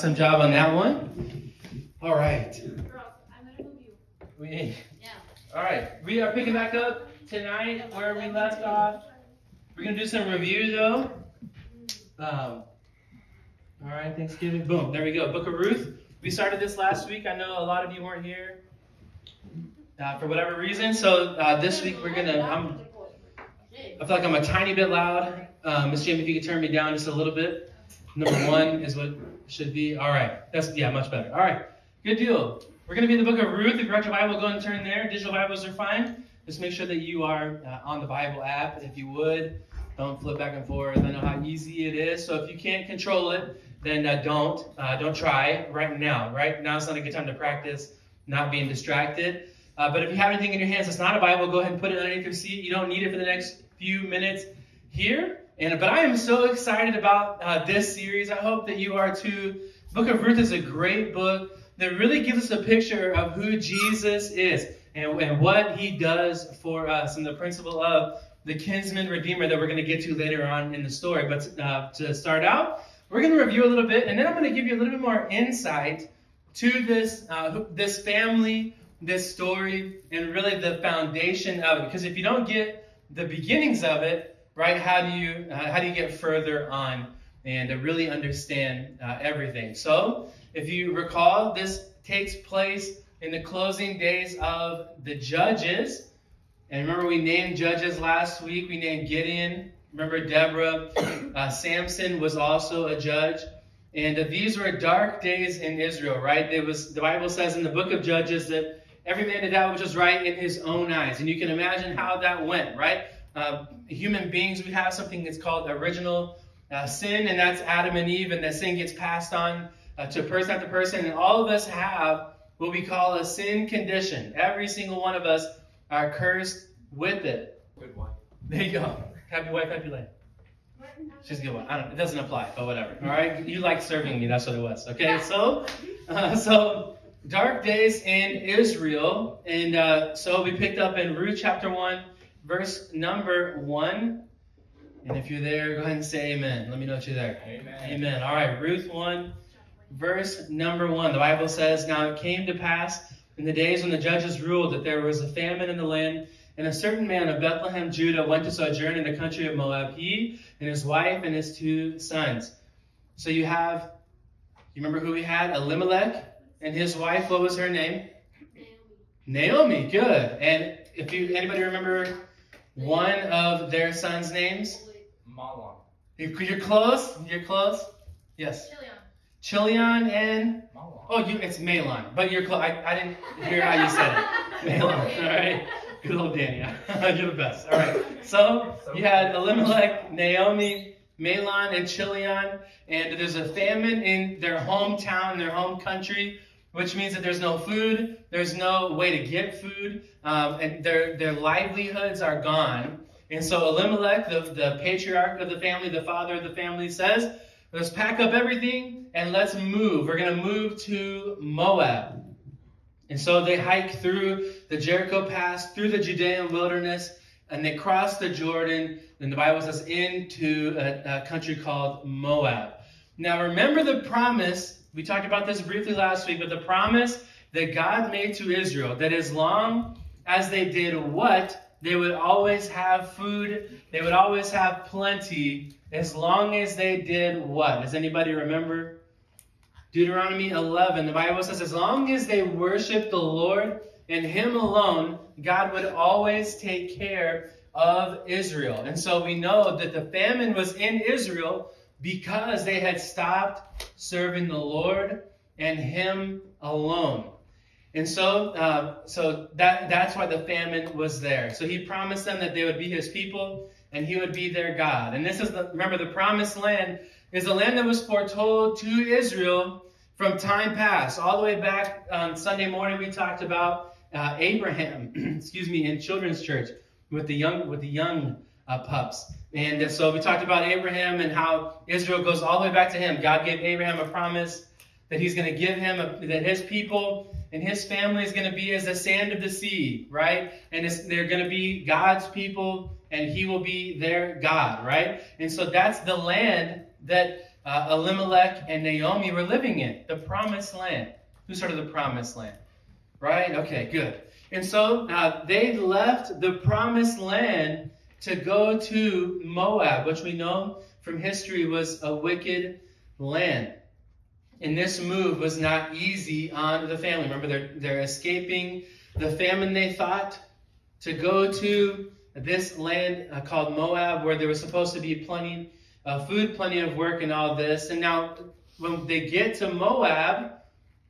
Awesome job on that one. All right. I'm gonna move you. We, Yeah. all right. We are picking back up tonight where we left off. We're gonna do some review though. Um, all right, Thanksgiving. Boom. There we go. Book of Ruth. We started this last week. I know a lot of you weren't here uh, for whatever reason. So uh, this week we're gonna. I'm, I feel like I'm a tiny bit loud. Uh, Miss Jamie, if you could turn me down just a little bit. Number one is what should be. All right. That's yeah, much better. All right. Good deal. We're going to be in the book of Ruth. If you got your Bible, go and turn there. Digital Bibles are fine. Just make sure that you are uh, on the Bible app. If you would, don't flip back and forth. I know how easy it is. So if you can't control it, then uh, don't. Uh, don't try right now. Right now, it's not a good time to practice not being distracted. Uh, but if you have anything in your hands that's not a Bible, go ahead and put it underneath your seat. You don't need it for the next few minutes here. And but I am so excited about uh, this series. I hope that you are too. Book of Ruth is a great book that really gives us a picture of who Jesus is and, and what he does for us and the principle of the kinsman redeemer that we're going to get to later on in the story. But uh, to start out, we're going to review a little bit, and then I'm going to give you a little bit more insight to this uh, this family, this story, and really the foundation of it. Because if you don't get the beginnings of it, right, how do you uh, how do you get further on and to really understand uh, everything? So if you recall, this takes place in the closing days of the judges. And remember, we named judges last week. We named Gideon. Remember, Deborah. Uh, Samson was also a judge. And uh, these were dark days in Israel, right? There was the Bible says in the book of Judges that every man did that which was right in his own eyes. And you can imagine how that went, right? Uh, human beings, we have something that's called original uh, sin, and that's Adam and Eve, and that sin gets passed on uh, to person after person, and all of us have what we call a sin condition. Every single one of us are cursed with it. Good one. There you go. Happy wife, happy life. She's a good one. I don't. It doesn't apply, but whatever. All right. You like serving me. That's what it was. Okay. So, uh, so dark days in Israel, and uh, so we picked up in Ruth chapter one, verse number one. And if you're there, go ahead and say Amen. Let me know that you're there. Amen. Amen. All right. Ruth one, verse number one. The Bible says, "Now it came to pass in the days when the judges ruled that there was a famine in the land." And a certain man of Bethlehem, Judah, went to sojourn in the country of Moab, he and his wife and his two sons. So you have, you remember who we had? Elimelech and his wife. What was her name? Naomi. Naomi. Good. And if you anybody remember one of their sons' names? Malon. You- You're close. You're close. Yes. Chilion and Mahlon. oh, you it's Mahlon, but you're close. I, I didn't hear how you said it. Malon. All right. Good old Danny. You're the best. All right. So you had Elimelech, Naomi, Mahlon, and Chilion, and there's a famine in their hometown, their home country, which means that there's no food, there's no way to get food, um, and their their livelihoods are gone. And so Elimelech, the, the patriarch of the family, the father of the family, says, "Let's pack up everything and let's move. We're gonna move to Moab." And so they hike through the Jericho Pass, through the Judean wilderness, and they cross the Jordan, and the Bible says into a, a country called Moab. Now remember the promise, we talked about this briefly last week, but the promise that God made to Israel that as long as they did what? They would always have food, they would always have plenty, as long as they did what? Does anybody remember? Deuteronomy 11, the Bible says, as long as they worship the Lord and Him alone, God would always take care of Israel. And so we know that the famine was in Israel because they had stopped serving the Lord and Him alone. And so, uh, so that that's why the famine was there. So He promised them that they would be His people and He would be their God. And this is the remember the promised land is a land that was foretold to Israel from time past. All the way back on Sunday morning, we talked about uh, Abraham, excuse me, in children's church with the young with the young uh, pups. And so we talked about Abraham and how Israel goes all the way back to him. God gave Abraham a promise that He's going to give him a, that His people and His family is going to be as the sand of the sea, right? And they're going to be God's people, and He will be their God, right? And so that's the land that uh, Elimelech and Naomi were living in, the promised land. Who's heard of the promised land? Right? Okay, good. And so uh, they left the promised land to go to Moab, which we know from history was a wicked land. And this move was not easy on the family. Remember, they're, they're escaping the famine they thought to go to this land uh, called Moab, where there was supposed to be plenty of food, plenty of work, and all this. And now, when they get to Moab,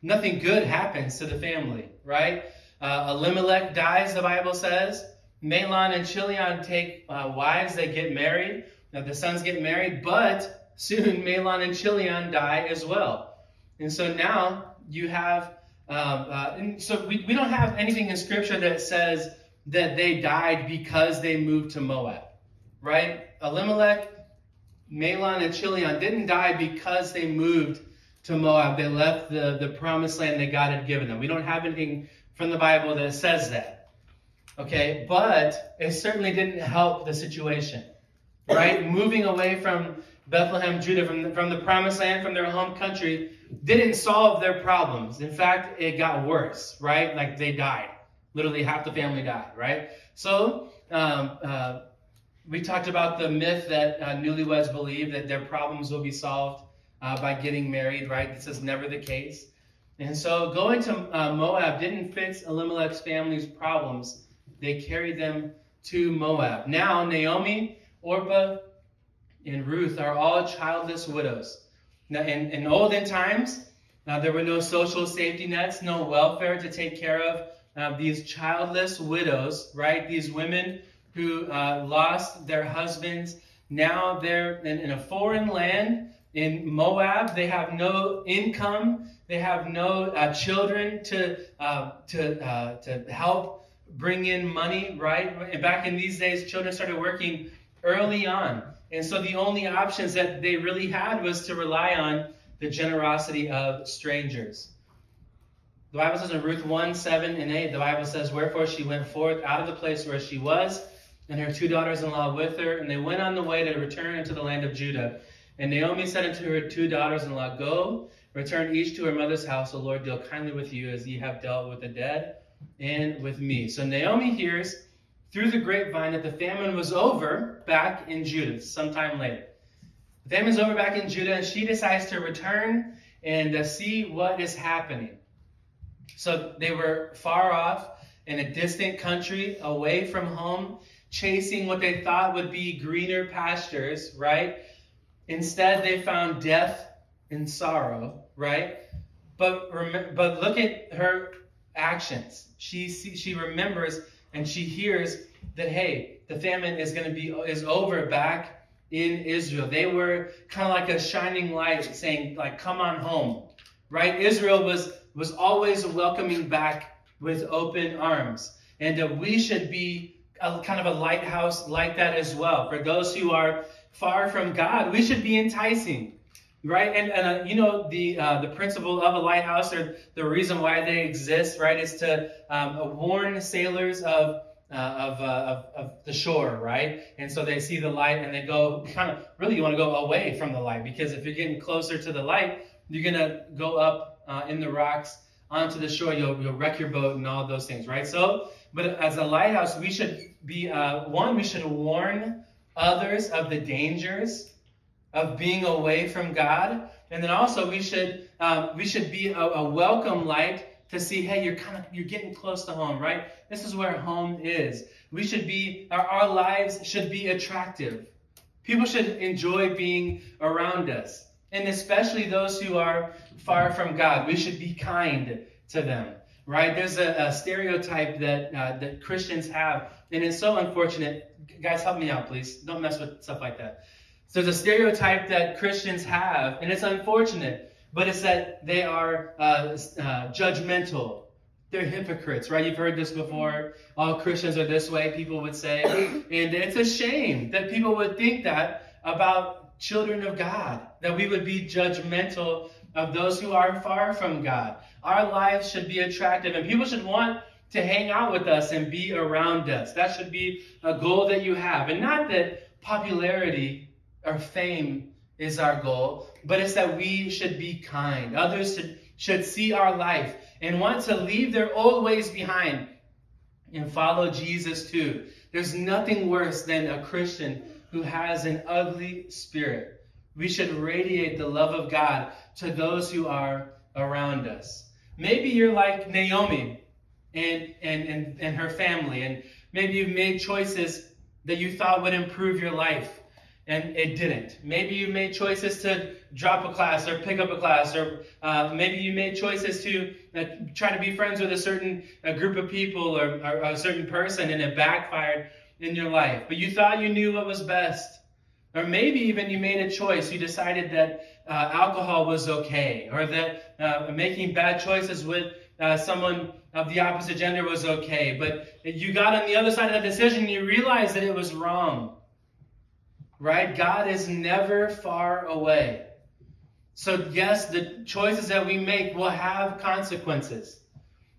nothing good happens to the family, right? Uh, Elimelech dies, the Bible says. Mahlon and Chilion take uh, wives, they get married. Now, the sons get married, but soon Mahlon and Chilion die as well. And so now you have, um, uh, so we, we don't have anything in Scripture that says that they died because they moved to Moab, right? Elimelech, Mahlon, and Chilion didn't die because they moved to Moab. They left the, the promised land that God had given them. We don't have anything from the Bible that says that. Okay, but it certainly didn't help the situation, right? Moving away from Bethlehem, Judah, from the, from the promised land, from their home country, didn't solve their problems. In fact, it got worse, right? Like they died. Literally half the family died, right? So, um, uh, we talked about the myth that uh, newlyweds believe that their problems will be solved uh, by getting married, right? This is never the case. And so going to uh, Moab didn't fix Elimelech's family's problems. They carried them to Moab. Now, Naomi, Orpah, and Ruth are all childless widows. Now, in, in olden times, now there were no social safety nets, no welfare to take care of uh, these childless widows, right? These women who uh, lost their husbands. Now they're in, in, a foreign land in Moab. They have no income. They have no uh, children to uh, to uh, to help bring in money, right? And back in these days, children started working early on. And so the only options that they really had was to rely on the generosity of strangers. The Bible says in Ruth 1 7 and 8, the Bible says, Wherefore she went forth out of the place where she was, and her two daughters in law with her, and they went on the way to return into the land of Judah. And Naomi said unto her two daughters in law, Go, return each to her mother's house. The Lord deal kindly with you as ye have dealt with the dead and with me. So Naomi hears through the grapevine that the famine was over back in Judah sometime later. The famine's over back in Judah, and she decides to return and uh, see what is happening. So they were far off in a distant country, away from home, chasing what they thought would be greener pastures, right? Instead, they found death and sorrow, right? But but look at her actions. She she remembers and she hears that hey, the famine is going to be is over back in Israel. They were kind of like a shining light saying like come on home. Right? Israel was was always welcoming back with open arms. And uh, we should be a, kind of a lighthouse like that as well. For those who are far from God, we should be enticing right? And, and uh, you know the uh, the principle of a lighthouse or the reason why they exist, right, is to um, warn sailors of. Uh, of, uh, of, of the shore, right? And so they see the light and they go kind of really you want to go away from the light because if you're getting closer to the light, you're gonna go up uh, in the rocks onto the shore. You'll, you'll wreck your boat and all those things, right? So, but as a lighthouse, we should be uh, one. We should warn others of the dangers of being away from God. And then also we should um, we should be a, a, welcome light to see, hey, you're kind of you're getting close to home, right? This is where home is. We should be our, our lives should be attractive. People should enjoy being around us. And especially those who are far from God. We should be kind to them. Right? There's a, a stereotype that uh, that Christians have, and it's so unfortunate. Guys, help me out, please. Don't mess with stuff like that. There's a stereotype that Christians have, and it's unfortunate, but it's that they are uh, uh, judgmental. They're hypocrites, right? You've heard this before. All Christians are this way, people would say. And it's a shame that people would think that about children of God, that we would be judgmental of those who are far from God. Our lives should be attractive, and people should want to hang out with us and be around us. That should be a goal that you have. And not that popularity or fame is our goal, but it's that we should be kind. Others should, should see our life and want to leave their old ways behind and follow Jesus too. There's nothing worse than a Christian who has an ugly spirit. We should radiate the love of God to those who are around us. Maybe you're like Naomi and, and, and, and her family, and maybe you've made choices that you thought would improve your life and it didn't. Maybe you made choices to drop a class or pick up a class, or uh, maybe you made choices to uh, try to be friends with a certain a group of people or, or, a certain person, and it backfired in your life. But you thought you knew what was best. Or maybe even you made a choice. You decided that uh, alcohol was okay, or that uh, making bad choices with uh, someone of the opposite gender was okay. But you got on the other side of that decision and you realized that it was wrong right? God is never far away. So, yes, the choices that we make will have consequences.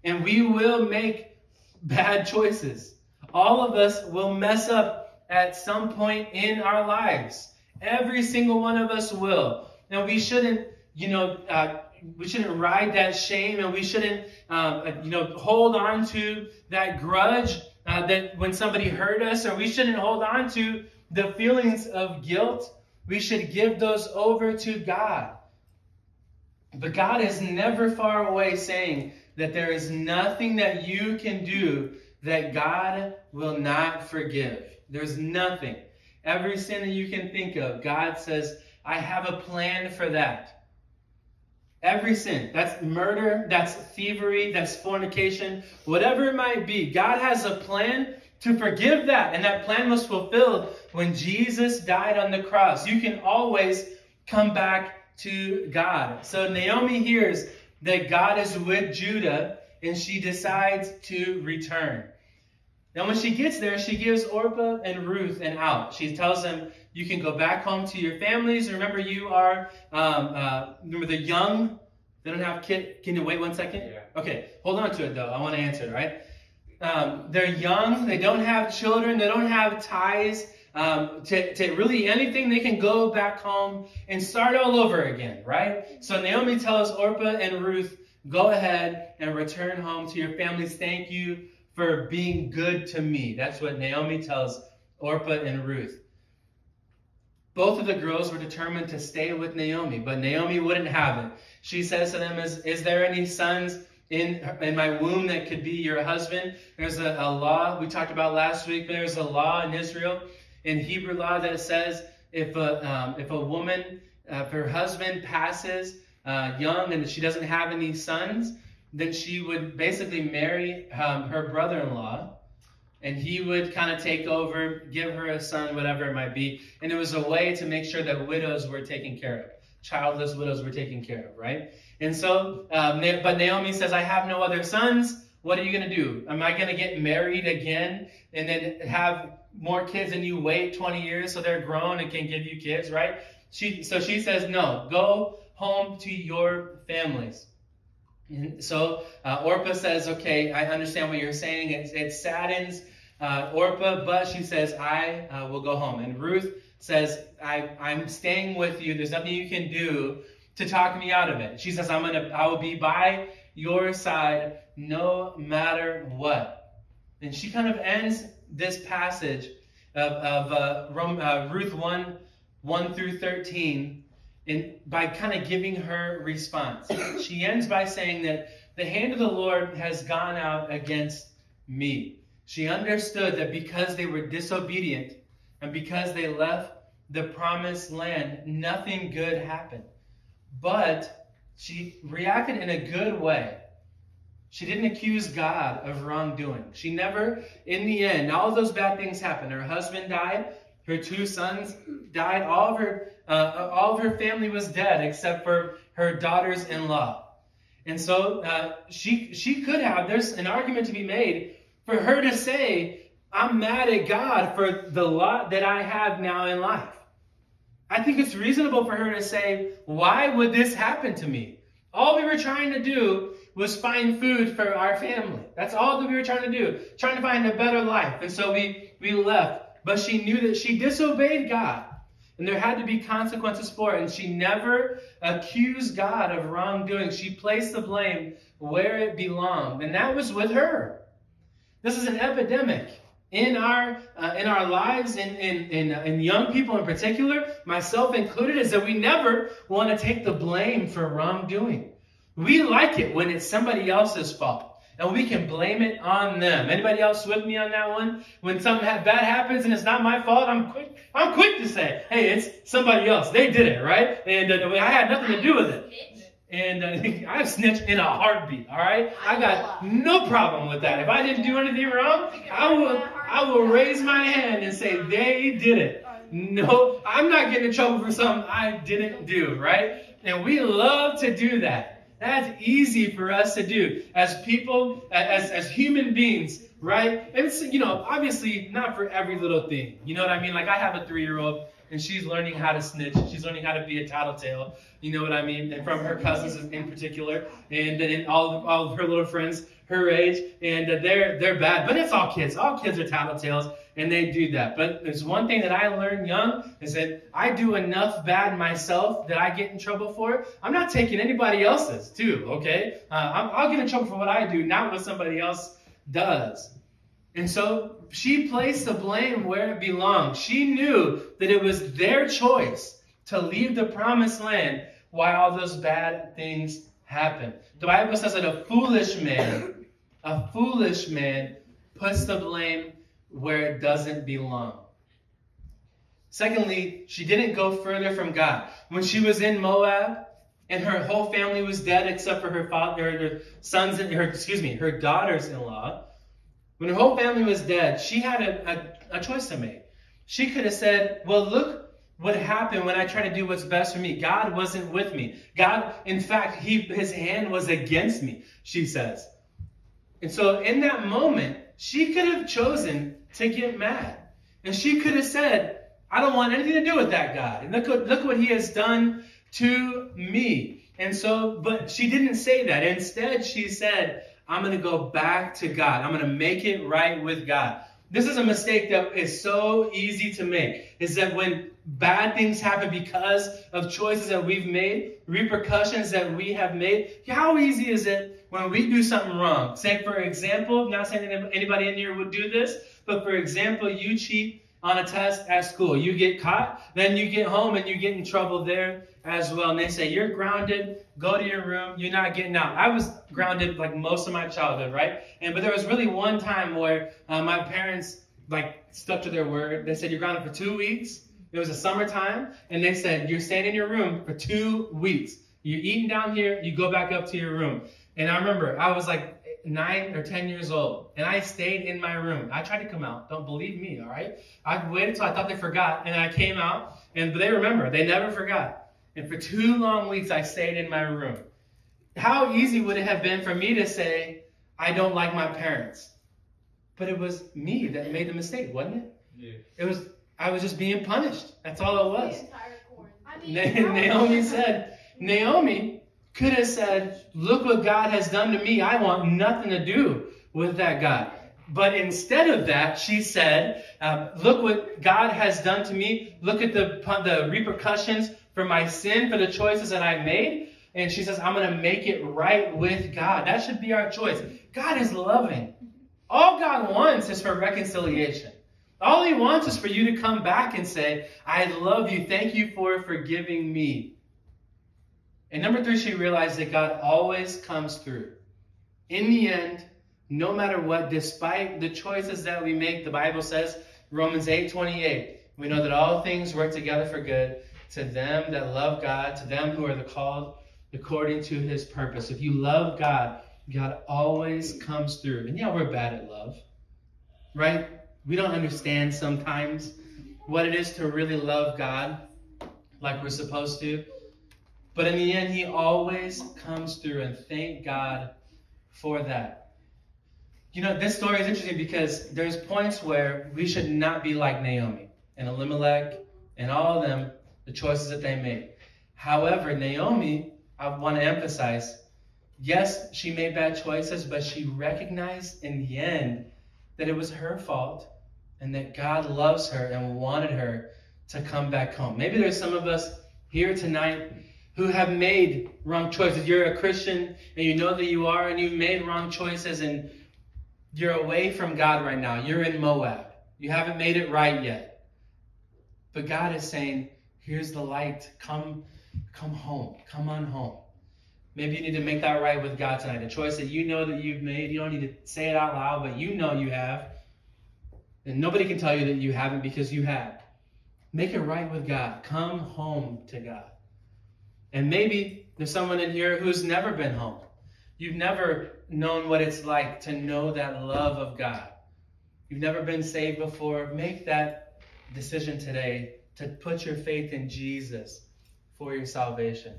And we will make bad choices. All of us will mess up at some point in our lives. Every single one of us will. And we shouldn't, you know, uh, we shouldn't ride that shame and we shouldn't, um, you know, hold on to that grudge uh, that when somebody hurt us, or we shouldn't hold on to the feelings of guilt, we should give those over to God. But God is never far away saying that there is nothing that you can do that God will not forgive. There's nothing. Every sin that you can think of, God says, I have a plan for that. Every sin. That's murder, that's thievery, that's fornication, whatever it might be. God has a plan to forgive that. And that plan was fulfilled when Jesus died on the cross. You can always come back to God. So Naomi hears that God is with Judah and she decides to return. Now, when she gets there, she gives Orpah and Ruth an out. She tells them, You can go back home to your families. Remember, you are, um, uh, remember the young, they don't have kids. Can you wait one second? Yeah. Okay, hold on to it though. I want to answer it, right? Um, they're young, they don't have children, they don't have ties um, to, to really anything. They can go back home and start all over again, right? So Naomi tells Orpah and Ruth, go ahead and return home to your families. Thank you for being good to me. That's what Naomi tells Orpah and Ruth. Both of the girls were determined to stay with Naomi, but Naomi wouldn't have it. She says to them, Is, is there any sons in, in my womb that could be your husband. There's a, a law we talked about last week. There's a law in Israel, in Hebrew law, that says if a, um, if a woman, uh, if her husband passes uh, young and she doesn't have any sons, then she would basically marry um, her brother in law. And he would kind of take over, give her a son, whatever it might be. And it was a way to make sure that widows were taken care of. Childless widows were taken care of, right? And so, um, but Naomi says, I have no other sons. What are you going to do? Am I going to get married again and then have more kids and you wait 20 years so they're grown and can give you kids, right? She, so she says, no, go home to your families. And so uh, Orpah says, okay, I understand what you're saying. It, it saddens uh, Orpah, but she says, I uh, will go home. And Ruth says, I, I'm staying with you. There's nothing you can do to talk me out of it. She says, I'm gonna, I will be by your side no matter what. And she kind of ends this passage of, of uh, Rome, uh, Ruth 1, 1 through 13 in, by kind of giving her response. She ends by saying that the hand of the Lord has gone out against me. She understood that because they were disobedient and because they left the promised land, nothing good happened. But she reacted in a good way. She didn't accuse God of wrongdoing. She never, in the end, all those bad things happened. Her husband died. Her two sons died. All of her, uh, all of her family was dead except for her daughters-in-law. And so uh, she she could have. There's an argument to be made for her to say, "I'm mad at God for the lot that I have now in life." I think it's reasonable for her to say, Why would this happen to me? All we were trying to do was find food for our family. That's all that we were trying to do, trying to find a better life. And so we, we left. But she knew that she disobeyed God. And there had to be consequences for it. And she never accused God of wrongdoing. She placed the blame where it belonged. And that was with her. This is an epidemic in our uh, in our lives, in in in, uh, in young people in particular, myself included, is that we never want to take the blame for wrongdoing. We like it when it's somebody else's fault and we can blame it on them. Anybody else with me on that one? When something bad happens and it's not my fault, I'm quick. I'm quick to say, "Hey, it's somebody else. They did it, right? And uh, I had nothing to do with it." And uh, I snitch in a heartbeat. All right, I got no problem with that. If I didn't do anything wrong, I will. I will raise my hand and say they did it. No, I'm not getting in trouble for something I didn't do. Right? And we love to do that. That's easy for us to do as people, as, as human beings, right? And it's, you know, obviously not for every little thing. You know what I mean? Like I have a three year old and she's learning how to snitch. She's learning how to be a tattletale. You know what I mean? And from her cousins in particular, and, and all, all of her little friends her age, and they're they're bad. But it's all kids. All kids are tattletales and they do that. But there's one thing that I learned young is that I do enough bad myself that I get in trouble for. I'm not taking anybody else's too, okay? Uh, I'll get in trouble for what I do, not what somebody else does. And so she placed the blame where it belonged. She knew that it was their choice to leave the promised land while all those bad things happen. The Bible says that a foolish man, a foolish man puts the blame where it doesn't belong. Secondly, she didn't go further from God. When she was in Moab and her whole family was dead except for her father, her sons, and her excuse me, her daughters-in-law. When her whole family was dead, she had a, a, a choice to make. She could have said, "Well, look what happened when I tried to do what's best for me. God wasn't with me. God, in fact, he, his hand was against me." She says. And so, in that moment, she could have chosen to get mad. And she could have said, I don't want anything to do with that God. And look look what he has done to me. And so, but she didn't say that. Instead, she said, I'm going to go back to God. I'm going to make it right with God. This is a mistake that is so easy to make. Is that when bad things happen because of choices that we've made, repercussions that we have made, how easy is it when we do something wrong? Say, for example, I'm not saying anybody in here would do this, but for example, you cheat on a test at school. You get caught, then you get home and you get in trouble there as well. And they say, You're grounded, go to your room, you're not getting out. I was grounded like most of my childhood, right? And but there was really one time where uh, my parents like stuck to their word. They said, You're grounded for two weeks. It was a summertime, and they said, You're staying in your room for two weeks. You're eating down here, you go back up to your room. And I remember I was like nine or ten years old, and I stayed in my room. I tried to come out. Don't believe me, all right? I waited until I thought they forgot, and I came out, and but they remember. They never forgot. And for two long weeks, I stayed in my room. How easy would it have been for me to say, I don't like my parents? But it was me that made the mistake, wasn't it? Yeah. It was. I was just being punished. That's all it was. Naomi said, Naomi could have said, Look what God has done to me. I want nothing to do with that God. But instead of that, she said, um, Look what God has done to me. Look at the, the repercussions for my sin, for the choices that I made. And she says, I'm going to make it right with God. That should be our choice. God is loving. All God wants is for reconciliation. All He wants is for you to come back and say, I love you. Thank you for forgiving me. And number three, she realized that God always comes through. In the end, no matter what, despite the choices that we make, the Bible says, Romans 8 28, we know that all things work together for good to them that love God, to them who are the called according to his purpose. If you love God, God always comes through. And yeah, we're bad at love, right? We don't understand sometimes what it is to really love God like we're supposed to. But in the end, he always comes through, and thank God for that. You know, this story is interesting because there's points where we should not be like Naomi and Elimelech and all of them, the choices that they made. However, Naomi, I want to emphasize, yes, she made bad choices, but she recognized in the end that it was her fault and that God loves her and wanted her to come back home. Maybe there's some of us here tonight who have made wrong choices. You're a Christian and you know that you are, and you've made wrong choices, and you're away from God right now. You're in Moab. You haven't made it right yet. But God is saying, here's the light. Come, come home. Come on home. Maybe you need to make that right with God tonight. A choice that you know that you've made. You don't need to say it out loud, but you know you have. And nobody can tell you that you haven't because you have. Make it right with God. Come home to God. And maybe there's someone in here who's never been home. You've never known what it's like to know that love of God. You've never been saved before. Make that decision today to put your faith in Jesus for your salvation.